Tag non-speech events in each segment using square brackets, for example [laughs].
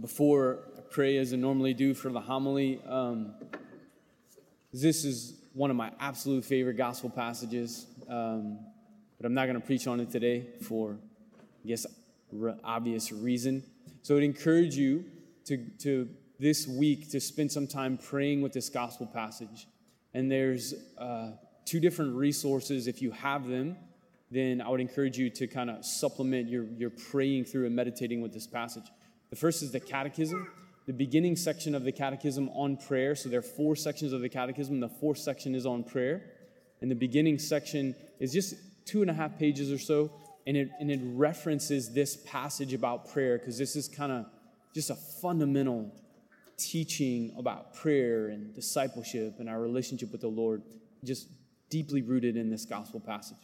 before I pray as I normally do for the homily, um, this is one of my absolute favorite gospel passages, um, but I'm not going to preach on it today for, I guess, obvious reason. So I'd encourage you to, to this week to spend some time praying with this gospel passage. And there's uh, two different resources. If you have them, then I would encourage you to kind of supplement your, your praying through and meditating with this passage. The first is the Catechism, the beginning section of the Catechism on prayer. So there are four sections of the Catechism. The fourth section is on prayer. And the beginning section is just two and a half pages or so. And it, and it references this passage about prayer because this is kind of just a fundamental teaching about prayer and discipleship and our relationship with the Lord, just deeply rooted in this gospel passage.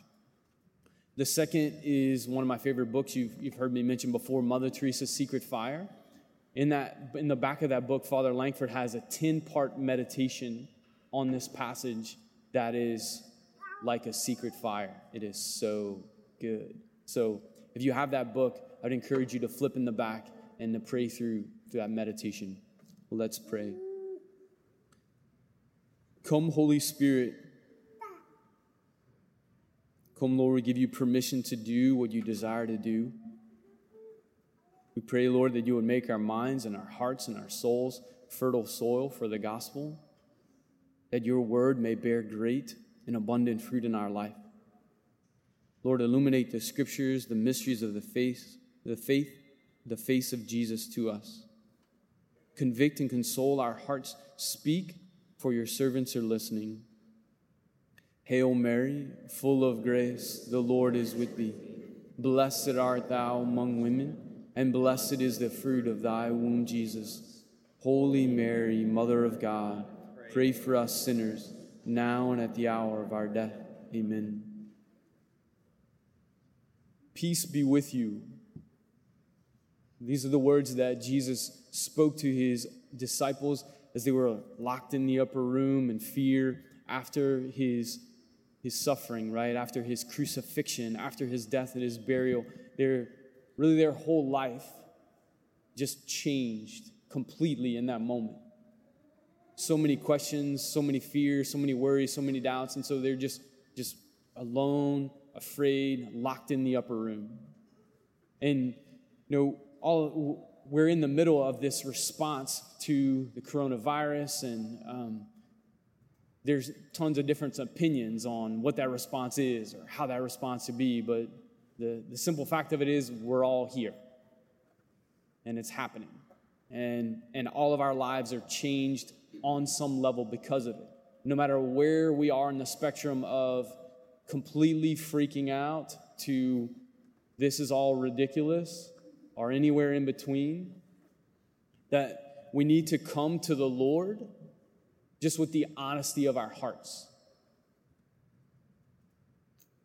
The second is one of my favorite books you've, you've heard me mention before Mother Teresa's Secret Fire. In, that, in the back of that book, Father Langford has a 10 part meditation on this passage that is like a secret fire. It is so good. So, if you have that book, I'd encourage you to flip in the back and to pray through, through that meditation. Let's pray. Come, Holy Spirit. Come, Lord, we give you permission to do what you desire to do. We pray, Lord, that you would make our minds and our hearts and our souls fertile soil for the gospel, that your word may bear great and abundant fruit in our life. Lord, illuminate the scriptures, the mysteries of the faith, the faith, the face of Jesus to us. Convict and console our hearts. Speak, for your servants are listening. Hail Mary, full of grace, the Lord is with thee. Blessed art thou among women, and blessed is the fruit of thy womb, Jesus. Holy Mary, Mother of God, pray for us sinners, now and at the hour of our death. Amen. Peace be with you. These are the words that Jesus spoke to his disciples as they were locked in the upper room in fear after his, his suffering, right? After his crucifixion, after his death and his burial. Their, really, their whole life just changed completely in that moment. So many questions, so many fears, so many worries, so many doubts. And so they're just, just alone, afraid, locked in the upper room. And, you know, all we're in the middle of this response to the coronavirus, and um, there's tons of different opinions on what that response is or how that response should be. But the, the simple fact of it is, we're all here, and it's happening, and and all of our lives are changed on some level because of it. No matter where we are in the spectrum of completely freaking out to this is all ridiculous or anywhere in between, that we need to come to the Lord just with the honesty of our hearts.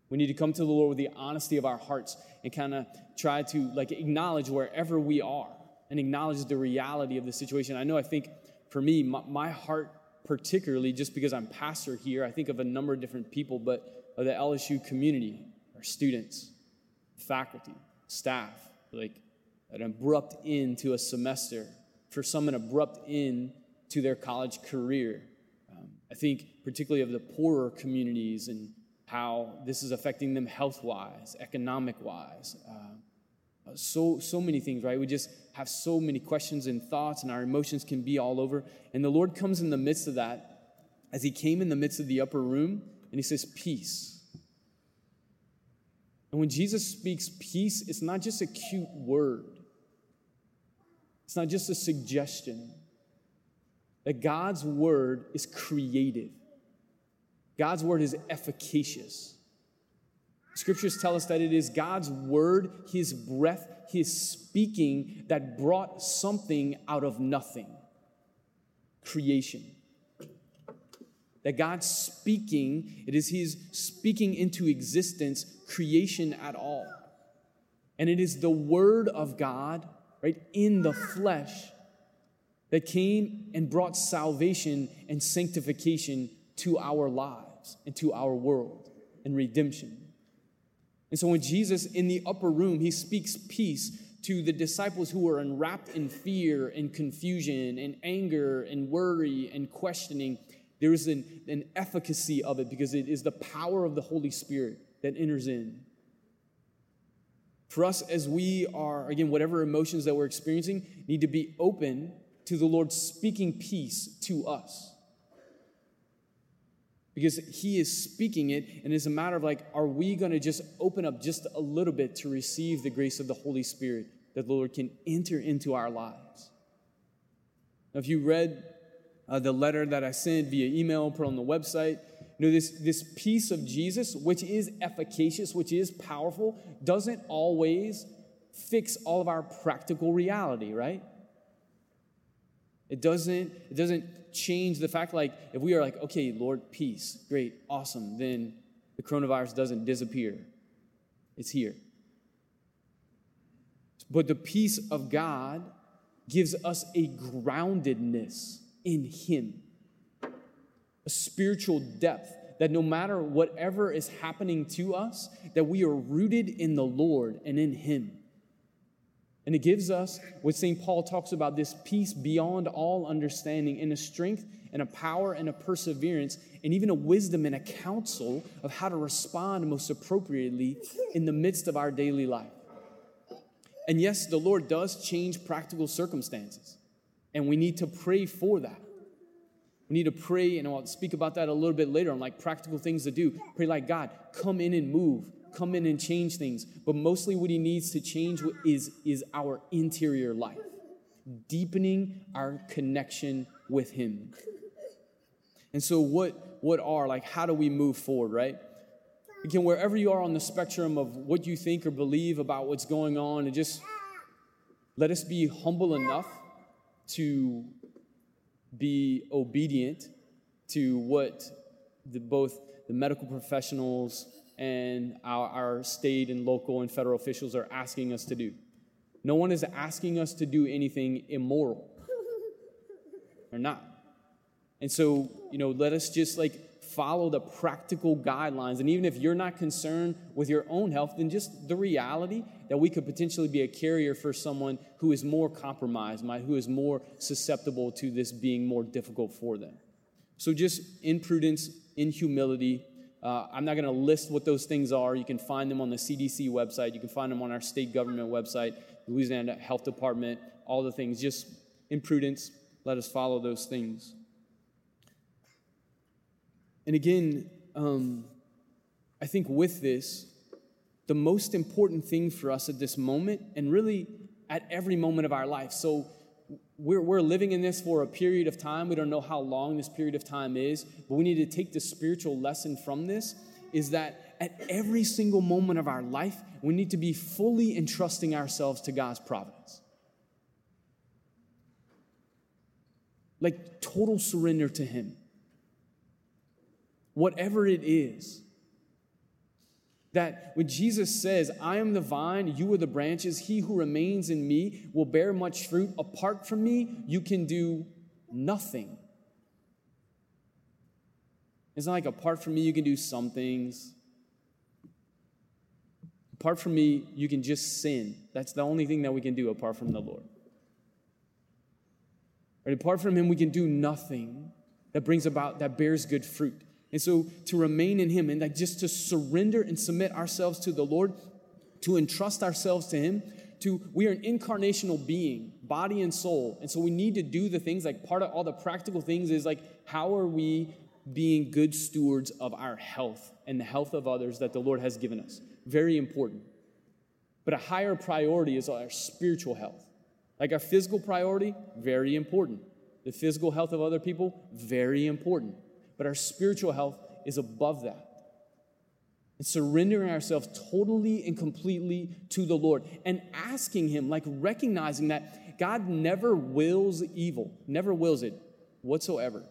We need to come to the Lord with the honesty of our hearts and kind of try to like acknowledge wherever we are and acknowledge the reality of the situation. I know I think for me, my, my heart particularly, just because I'm pastor here, I think of a number of different people, but of the LSU community, our students, faculty, staff, like an abrupt end to a semester, for some, an abrupt end to their college career. Um, I think particularly of the poorer communities and how this is affecting them health wise, economic wise. Uh, so, so many things, right? We just have so many questions and thoughts, and our emotions can be all over. And the Lord comes in the midst of that, as He came in the midst of the upper room, and He says, Peace. And when Jesus speaks peace, it's not just a cute word. It's not just a suggestion. That God's word is creative, God's word is efficacious. Scriptures tell us that it is God's word, His breath, His speaking that brought something out of nothing creation. That God's speaking, it is His speaking into existence creation at all. And it is the word of God right, in the flesh that came and brought salvation and sanctification to our lives and to our world and redemption. And so when Jesus in the upper room, he speaks peace to the disciples who were enwrapped in fear and confusion and anger and worry and questioning, there is an, an efficacy of it because it is the power of the Holy Spirit that enters in. For us, as we are, again, whatever emotions that we're experiencing, need to be open to the Lord speaking peace to us. Because He is speaking it, and it's a matter of like, are we going to just open up just a little bit to receive the grace of the Holy Spirit that the Lord can enter into our lives. Now, if you read uh, the letter that I sent via email, put on the website, you know, this, this peace of Jesus, which is efficacious, which is powerful, doesn't always fix all of our practical reality, right? It doesn't, it doesn't change the fact like if we are like, okay, Lord, peace, great, awesome, then the coronavirus doesn't disappear. It's here. But the peace of God gives us a groundedness in Him, a spiritual depth that no matter whatever is happening to us, that we are rooted in the Lord and in Him. And it gives us what St. Paul talks about this peace beyond all understanding, and a strength and a power and a perseverance, and even a wisdom and a counsel of how to respond most appropriately in the midst of our daily life. And yes, the Lord does change practical circumstances, and we need to pray for that. We need to pray, and I'll speak about that a little bit later on like practical things to do. Pray like God, come in and move, come in and change things. But mostly what He needs to change is, is our interior life, deepening our connection with Him. And so, what, what are, like, how do we move forward, right? Again, wherever you are on the spectrum of what you think or believe about what's going on, and just let us be humble enough to be obedient to what the, both the medical professionals and our, our state and local and federal officials are asking us to do. No one is asking us to do anything immoral. [laughs] They're not. And so, you know, let us just like follow the practical guidelines. And even if you're not concerned with your own health, then just the reality that we could potentially be a carrier for someone who is more compromised, who is more susceptible to this being more difficult for them. So, just in prudence, in humility, uh, I'm not going to list what those things are. You can find them on the CDC website. You can find them on our state government website, Louisiana Health Department, all the things. Just in prudence, let us follow those things. And again, um, I think with this, the most important thing for us at this moment, and really at every moment of our life. So we're, we're living in this for a period of time. We don't know how long this period of time is, but we need to take the spiritual lesson from this is that at every single moment of our life, we need to be fully entrusting ourselves to God's providence. Like total surrender to Him whatever it is. That when Jesus says, I am the vine, you are the branches, he who remains in me will bear much fruit. Apart from me, you can do nothing. It's not like apart from me, you can do some things. Apart from me, you can just sin. That's the only thing that we can do apart from the Lord. Apart from Him, we can do nothing that brings about, that bears good fruit. And so to remain in Him and like just to surrender and submit ourselves to the Lord, to entrust ourselves to Him, to we are an incarnational being, body and soul. And so we need to do the things like part of all the practical things is like, how are we being good stewards of our health and the health of others that the Lord has given us? Very important. But a higher priority is our spiritual health. Like our physical priority, very important. The physical health of other people, very important but our spiritual health is above that. And surrendering ourselves totally and completely to the Lord and asking Him, like recognizing that God never wills evil, never wills it whatsoever,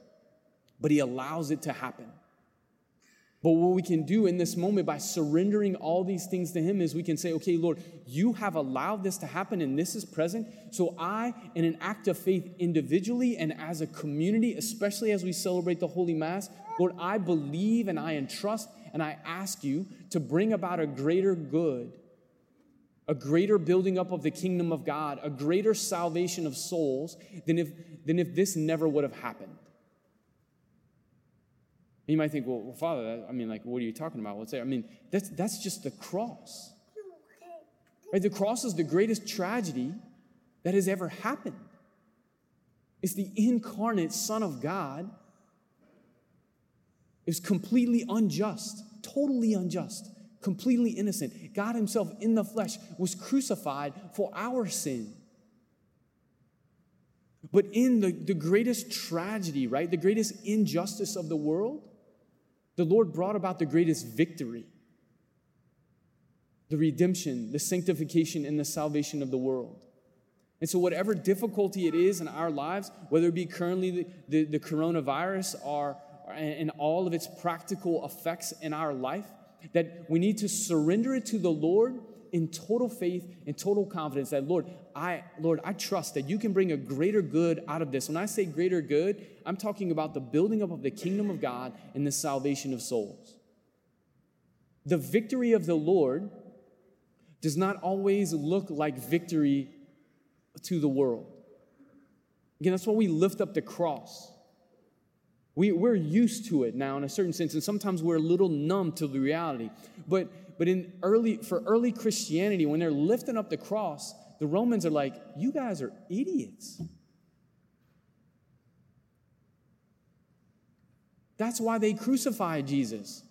but He allows it to happen. But what we can do in this moment by surrendering all these things to Him is we can say, okay, Lord, you have allowed this to happen and this is present. So I, in an act of faith individually and as a community, especially as we celebrate the Holy Mass, Lord, I believe and I entrust and I ask you to bring about a greater good a greater building up of the kingdom of God, a greater salvation of souls than if, than if this never would have happened. You might think, well, Father, I mean, like, what are you talking about? What's there? I mean, that's, that's just the cross. Right? The cross is the greatest tragedy that has ever happened. It's the incarnate Son of God. It's completely unjust, totally unjust, completely innocent. God Himself in the flesh was crucified for our sin. But in the, the greatest tragedy, right, the greatest injustice of the world, the Lord brought about the greatest victory the redemption, the sanctification, and the salvation of the world. And so, whatever difficulty it is in our lives, whether it be currently the, the, the coronavirus or, and all of its practical effects in our life, that we need to surrender it to the Lord in total faith and total confidence that Lord, I Lord, I trust that you can bring a greater good out of this. When I say greater good, I'm talking about the building up of the kingdom of God and the salvation of souls. The victory of the Lord does not always look like victory to the world. Again, that's why we lift up the cross. We, we're used to it now in a certain sense, and sometimes we're a little numb to the reality. But but in early for early Christianity, when they're lifting up the cross, the Romans are like, you guys are idiots. That's why they crucified Jesus.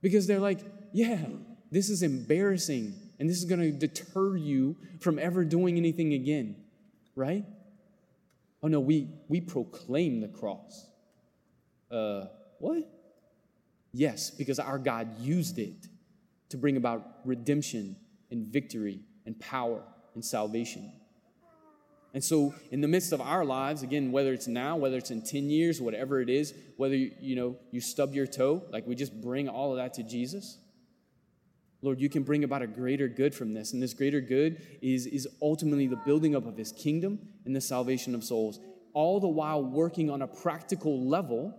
Because they're like, yeah, this is embarrassing, and this is going to deter you from ever doing anything again, right? Oh no, we we proclaim the cross. Uh, what? Yes, because our God used it to bring about redemption and victory and power and salvation. And so, in the midst of our lives, again, whether it's now, whether it's in 10 years, whatever it is, whether you, you know you stub your toe, like we just bring all of that to Jesus. Lord, you can bring about a greater good from this. And this greater good is, is ultimately the building up of his kingdom and the salvation of souls. All the while working on a practical level.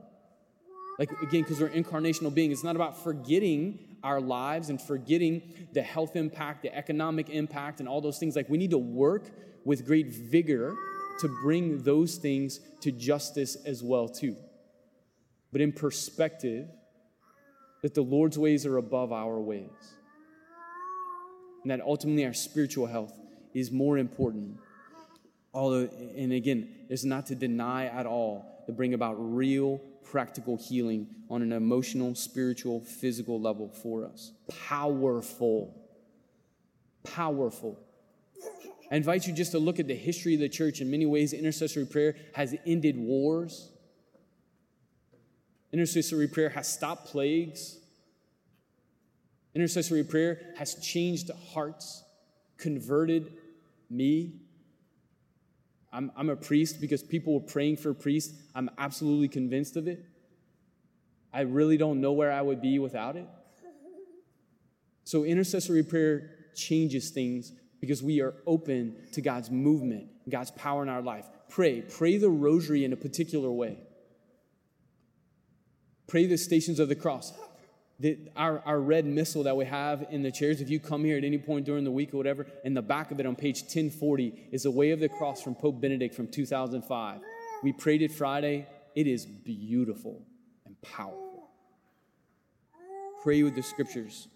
Like, again, because we're incarnational beings, it's not about forgetting our lives and forgetting the health impact, the economic impact, and all those things. Like we need to work with great vigor to bring those things to justice as well too. But in perspective, that the Lord's ways are above our ways. And that ultimately our spiritual health is more important. Although, and again, it's not to deny at all to bring about real practical healing on an emotional, spiritual, physical level for us. Powerful. Powerful. I invite you just to look at the history of the church. In many ways, intercessory prayer has ended wars. Intercessory prayer has stopped plagues. Intercessory prayer has changed hearts, converted me. I'm, I'm a priest because people were praying for a priest. I'm absolutely convinced of it. I really don't know where I would be without it. So, intercessory prayer changes things because we are open to God's movement, God's power in our life. Pray. Pray the rosary in a particular way. Pray the stations of the cross our, our red missal that we have in the chairs, if you come here at any point during the week or whatever, in the back of it on page 1040 is the way of the cross from Pope Benedict from 2005. We prayed it Friday. It is beautiful and powerful. Pray with the scriptures.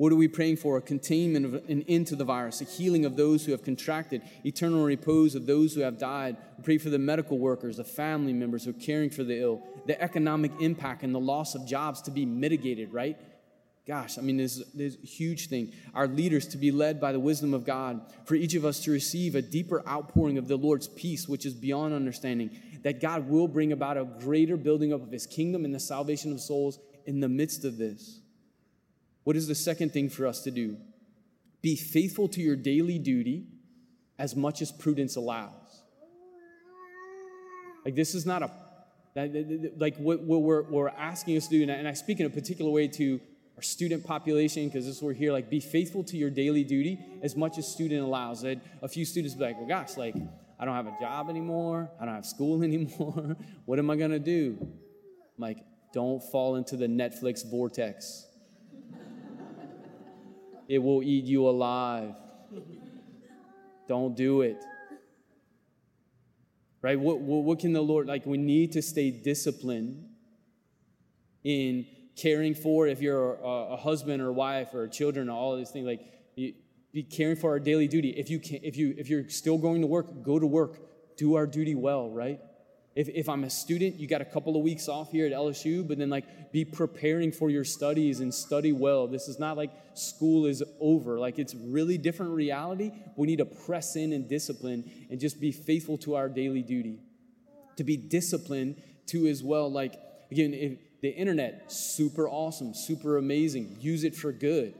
What are we praying for? A containment of an end to the virus, a healing of those who have contracted, eternal repose of those who have died. We pray for the medical workers, the family members who are caring for the ill, the economic impact and the loss of jobs to be mitigated, right? Gosh, I mean, this, this a huge thing. Our leaders to be led by the wisdom of God, for each of us to receive a deeper outpouring of the Lord's peace, which is beyond understanding, that God will bring about a greater building up of his kingdom and the salvation of souls in the midst of this. What is the second thing for us to do? Be faithful to your daily duty as much as prudence allows. Like, this is not a, like what, what we're, we're asking us to do, and I speak in a particular way to our student population because this is we're here, like, be faithful to your daily duty as much as student allows. That a few students be like, well, gosh, like, I don't have a job anymore, I don't have school [laughs] anymore, what am I gonna do? I'm like, don't fall into the Netflix vortex it will eat you alive. Don't do it. Right? What, what, what can the Lord, like, we need to stay disciplined in caring for, if you're a, a husband or wife or children or all these things, like, you, be caring for our daily duty. If you can, if you if you're still going to work, go to work. Do our duty well, right? If, if I'm a student, you got a couple of weeks off here at LSU, but then like be preparing for your studies and study well. This is not like school is over. Like it's really different reality. We need to press in and discipline and just be faithful to our daily duty. To be disciplined too as well. Like again, if the internet, super awesome, super amazing. Use it for good.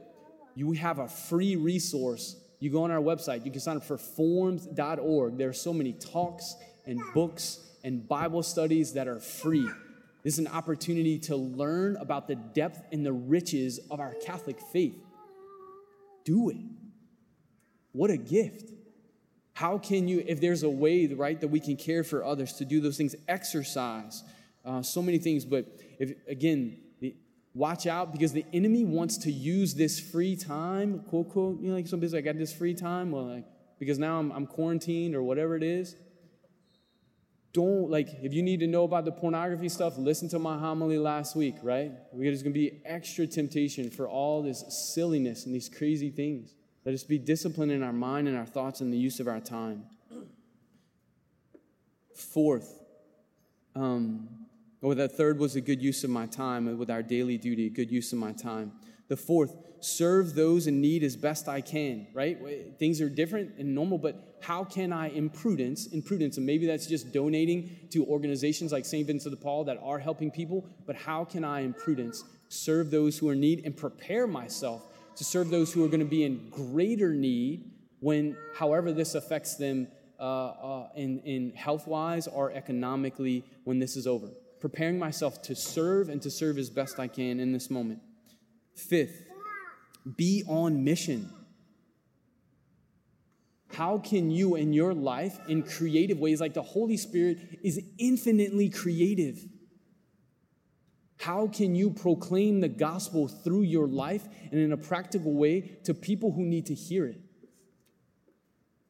You have a free resource. You go on our website, you can sign up for formed.org. There are so many talks and books and Bible studies that are free. This is an opportunity to learn about the depth and the riches of our Catholic faith. Do it. What a gift. How can you, if there's a way, right, that we can care for others to do those things, exercise, uh, so many things. But if, again, watch out because the enemy wants to use this free time, quote, quote, you know, like some people, I got this free time, well, like, because now I'm, I'm quarantined or whatever it is don't like if you need to know about the pornography stuff listen to my homily last week right? There's going to be extra temptation for all this silliness and these crazy things. Let us be disciplined in our mind and our thoughts and the use of our time. Fourth um, or the third was a good use of my time with our daily duty good use of my time the fourth serve those in need as best I can, right? Things are different and normal, but how can I, in prudence, in prudence, and maybe that's just donating to organizations like St. Vincent de Paul that are helping people, but how can I, in prudence, serve those who are in need and prepare myself to serve those who are going to be in greater need when, however, this affects them uh, uh, in, in health wise or economically when this is over? Preparing myself to serve and to serve as best I can in this moment. Fifth, be on mission. How can you in your life, in creative ways, like the Holy Spirit is infinitely creative? How can you proclaim the gospel through your life and in a practical way to people who need to hear it?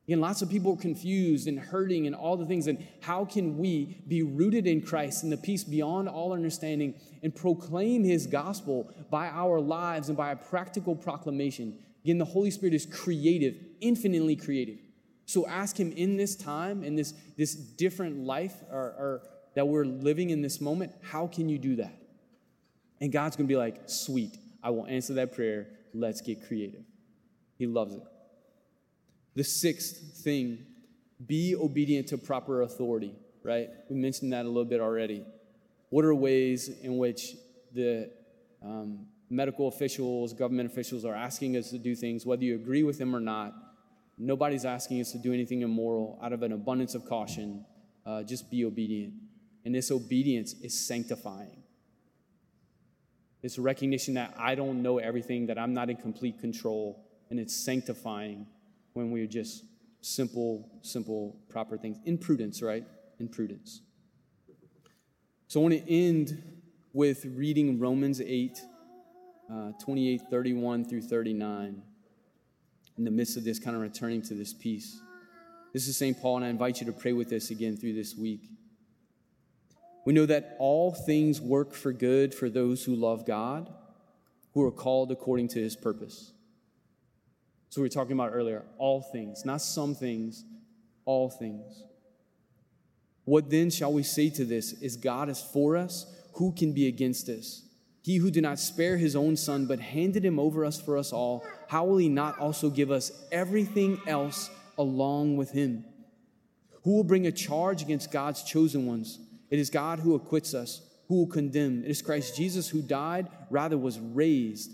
Again, lots of people are confused and hurting and all the things. And how can we be rooted in Christ and the peace beyond all understanding and proclaim his gospel by our lives and by a practical proclamation? Again, the Holy Spirit is creative, infinitely creative. So ask him in this time, in this, this different life or, or that we're living in this moment, how can you do that? And God's gonna be like, sweet, I will answer that prayer. Let's get creative. He loves it. The sixth thing, be obedient to proper authority, right? We mentioned that a little bit already. What are ways in which the um, medical officials, government officials are asking us to do things, whether you agree with them or not? Nobody's asking us to do anything immoral out of an abundance of caution. Uh, just be obedient. And this obedience is sanctifying. It's recognition that I don't know everything, that I'm not in complete control, and it's sanctifying when we're just simple, simple, proper things. In prudence, right? In prudence. So I want to end with reading Romans 8, uh, 28, 31 through 39, in the midst of this, kind of returning to this piece. This is St. Paul, and I invite you to pray with us again through this week. We know that all things work for good for those who love God, who are called according to his purpose. So we were talking about earlier all things, not some things, all things. What then shall we say to this? Is God is for us? Who can be against us? He who did not spare his own son, but handed him over us for us all, how will he not also give us everything else along with him? Who will bring a charge against God's chosen ones? It is God who acquits us. Who will condemn? It is Christ Jesus who died, rather was raised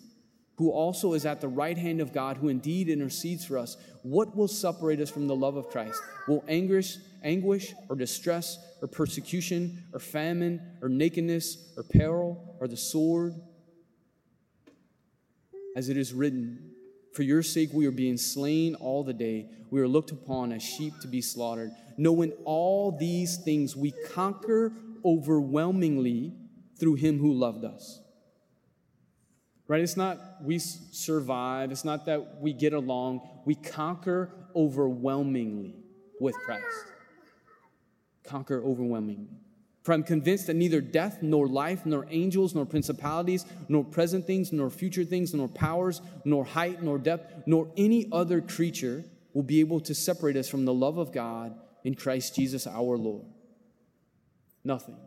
who also is at the right hand of God, who indeed intercedes for us, what will separate us from the love of Christ? Will anguish, anguish, or distress, or persecution, or famine, or nakedness, or peril, or the sword? As it is written, For your sake we are being slain all the day, we are looked upon as sheep to be slaughtered. Knowing all these things, we conquer overwhelmingly through him who loved us. Right? It's not we survive, it's not that we get along. We conquer overwhelmingly with Christ. Conquer overwhelmingly. For I'm convinced that neither death, nor life, nor angels, nor principalities, nor present things, nor future things, nor powers, nor height, nor depth, nor any other creature will be able to separate us from the love of God in Christ Jesus our Lord. Nothing.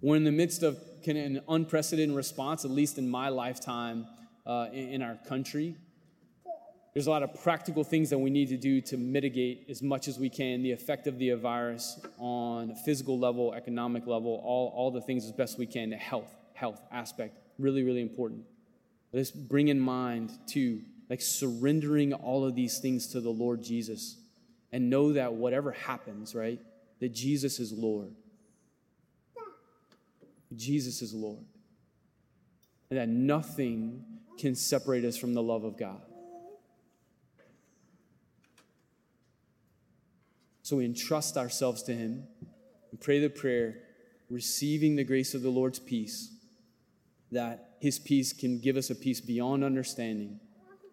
We're in the midst of an unprecedented response, at least in my lifetime uh, in, our country. There's a lot of practical things that we need to do to mitigate as much as we can the effect of the virus on a physical level, economic level, all, all the things as best we can. The health, health aspect, really, really important. Let's bring in mind, too, like surrendering all of these things to the Lord Jesus and know that whatever happens, right, that Jesus is Lord. Jesus is Lord. And that nothing can separate us from the love of God. So we entrust ourselves to Him and pray the prayer, receiving the grace of the Lord's peace, that His peace can give us a peace beyond understanding.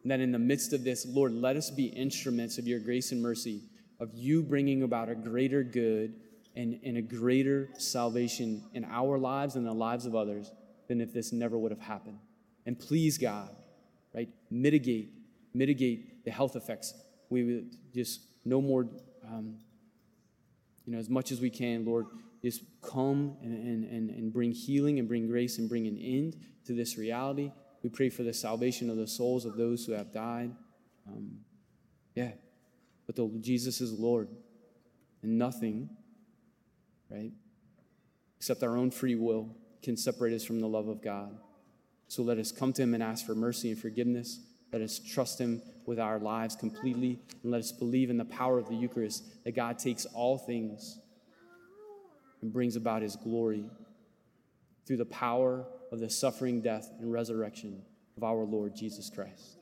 And that in the midst of this, Lord, let us be instruments of your grace and mercy, of you bringing about a greater good and, and a greater salvation in our lives and the lives of others than if this never would have happened. And please, God, right, mitigate, mitigate the health effects. We would just no more um, you know, as much as we can, Lord, just come and, and, and bring healing and bring grace and bring an end to this reality. We pray for the salvation of the souls of those who have died. Um, yeah, but the, Jesus is Lord, and nothing, right, except our own free will can separate us from the love of God. So let us come to Him and ask for mercy and forgiveness. Let us trust Him with our lives completely, and let us believe in the power of the Eucharist that God takes all things and brings about His glory through the power of the suffering, death, and resurrection of our Lord Jesus Christ.